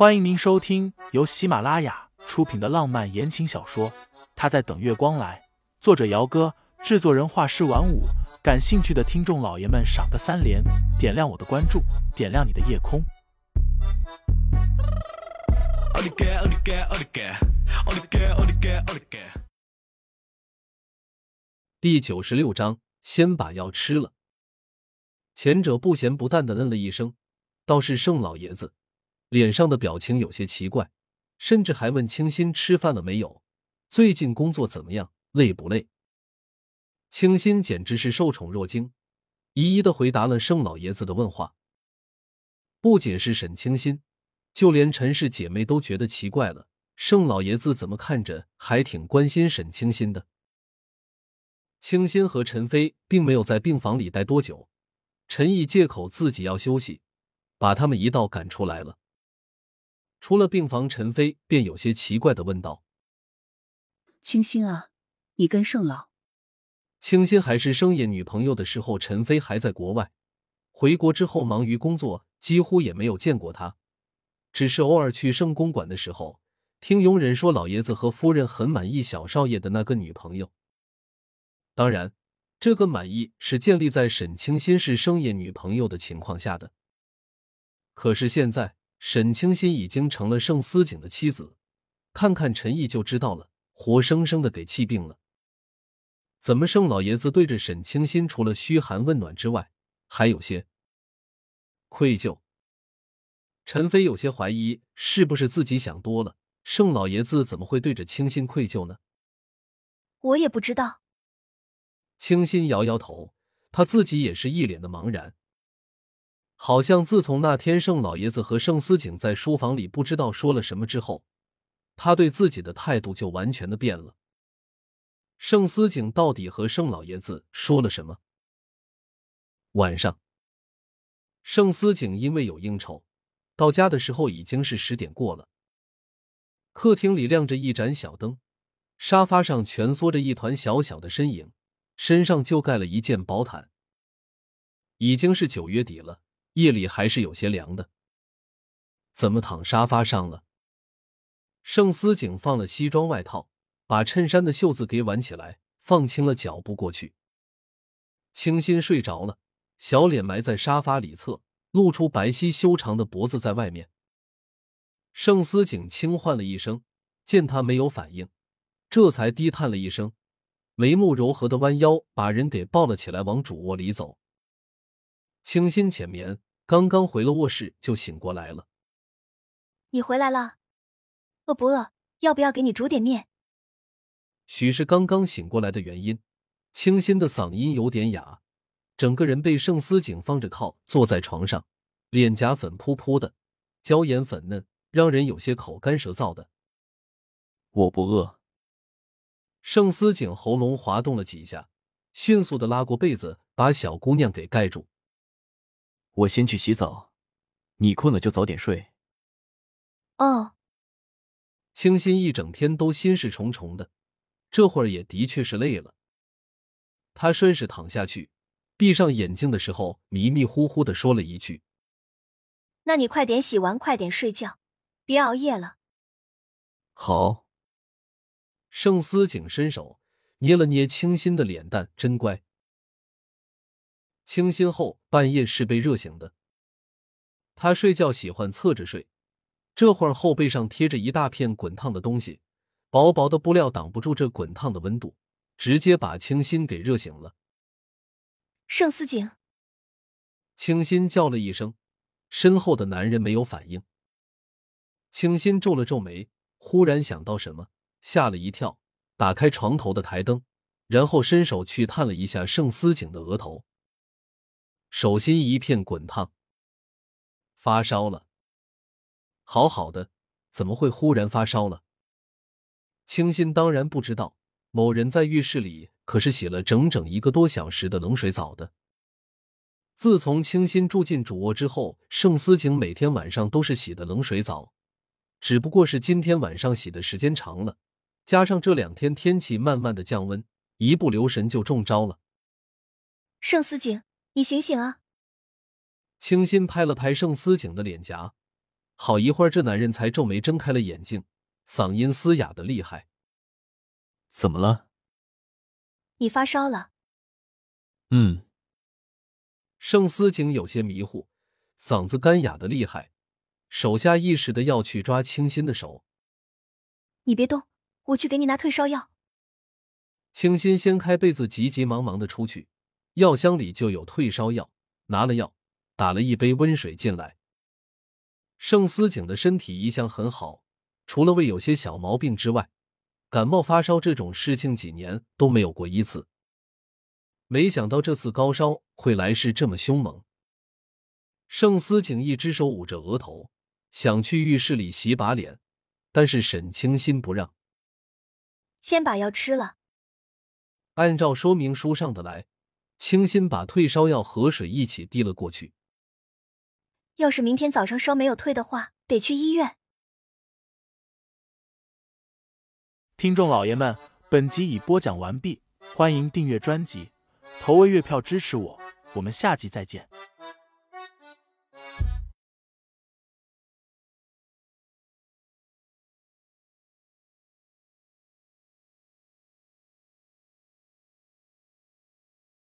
欢迎您收听由喜马拉雅出品的浪漫言情小说《他在等月光来》，作者：姚哥，制作人：画师晚舞。感兴趣的听众老爷们，赏个三连，点亮我的关注，点亮你的夜空。第九十六章，先把药吃了。前者不咸不淡的嗯了一声，倒是盛老爷子脸上的表情有些奇怪，甚至还问清新吃饭了没有，最近工作怎么样，累不累？清新简直是受宠若惊，一一的回答了盛老爷子的问话。不仅是沈清新，就连陈氏姐妹都觉得奇怪了：盛老爷子怎么看着还挺关心沈清新的？清新和陈飞并没有在病房里待多久，陈毅借口自己要休息，把他们一道赶出来了。出了病房，陈飞便有些奇怪的问道：“清新啊，你跟盛老……”清新还是生野女朋友的时候，陈飞还在国外。回国之后忙于工作，几乎也没有见过他。只是偶尔去盛公馆的时候，听佣人说老爷子和夫人很满意小少爷的那个女朋友。当然，这个满意是建立在沈清新是生野女朋友的情况下的。可是现在，沈清心已经成了盛思景的妻子，看看陈毅就知道了，活生生的给气病了。怎么，盛老爷子对着沈清心除了嘘寒问暖之外，还有些愧疚？陈飞有些怀疑，是不是自己想多了？盛老爷子怎么会对着清新愧疚呢？我也不知道。清新摇摇头，他自己也是一脸的茫然。好像自从那天盛老爷子和盛思景在书房里不知道说了什么之后，他对自己的态度就完全的变了。盛思景到底和盛老爷子说了什么？晚上，盛思景因为有应酬，到家的时候已经是十点过了。客厅里亮着一盏小灯，沙发上蜷缩着一团小小的身影，身上就盖了一件薄毯。已经是九月底了，夜里还是有些凉的。怎么躺沙发上了？盛思景放了西装外套。把衬衫的袖子给挽起来，放轻了脚步过去。清新睡着了，小脸埋在沙发里侧，露出白皙修长的脖子在外面。盛思景轻唤了一声，见他没有反应，这才低叹了一声，眉目柔和的弯腰把人给抱了起来，往主卧里走。清新浅眠，刚刚回了卧室就醒过来了。你回来了，饿不饿？要不要给你煮点面？许是刚刚醒过来的原因，清新的嗓音有点哑，整个人被盛思景放着靠坐在床上，脸颊粉扑扑的，娇颜粉嫩，让人有些口干舌燥的。我不饿。盛思景喉咙滑动了几下，迅速的拉过被子，把小姑娘给盖住。我先去洗澡，你困了就早点睡。哦。清新一整天都心事重重的。这会儿也的确是累了，他顺势躺下去，闭上眼睛的时候，迷迷糊糊的说了一句：“那你快点洗完，快点睡觉，别熬夜了。”好。盛思景伸手捏了捏清新的脸蛋，真乖。清新后半夜是被热醒的，他睡觉喜欢侧着睡，这会儿后背上贴着一大片滚烫的东西。薄薄的布料挡不住这滚烫的温度，直接把清新给热醒了。盛思景，清新叫了一声，身后的男人没有反应。清新皱了皱眉，忽然想到什么，吓了一跳，打开床头的台灯，然后伸手去探了一下盛思景的额头，手心一片滚烫，发烧了。好好的，怎么会忽然发烧了？清新当然不知道，某人在浴室里可是洗了整整一个多小时的冷水澡的。自从清新住进主卧之后，盛思景每天晚上都是洗的冷水澡，只不过是今天晚上洗的时间长了，加上这两天天气慢慢的降温，一不留神就中招了。盛思景，你醒醒啊！清新拍了拍盛思景的脸颊，好一会儿，这男人才皱眉睁开了眼睛，嗓音嘶哑的厉害：“怎么了？你发烧了？”嗯。盛思景有些迷糊，嗓子干哑的厉害，手下意识的要去抓清新的手。你别动，我去给你拿退烧药。清新掀开被子，急急忙忙的出去，药箱里就有退烧药，拿了药，打了一杯温水进来。盛思景的身体一向很好，除了胃有些小毛病之外，感冒发烧这种事情几年都没有过一次。没想到这次高烧会来势这么凶猛。盛思景一只手捂着额头，想去浴室里洗把脸，但是沈清心不让。先把药吃了。按照说明书上的来，清新把退烧药和水一起递了过去。要是明天早上烧没有退的话，得去医院。听众老爷们，本集已播讲完毕，欢迎订阅专辑。投喂月票支持我，我们下集再见。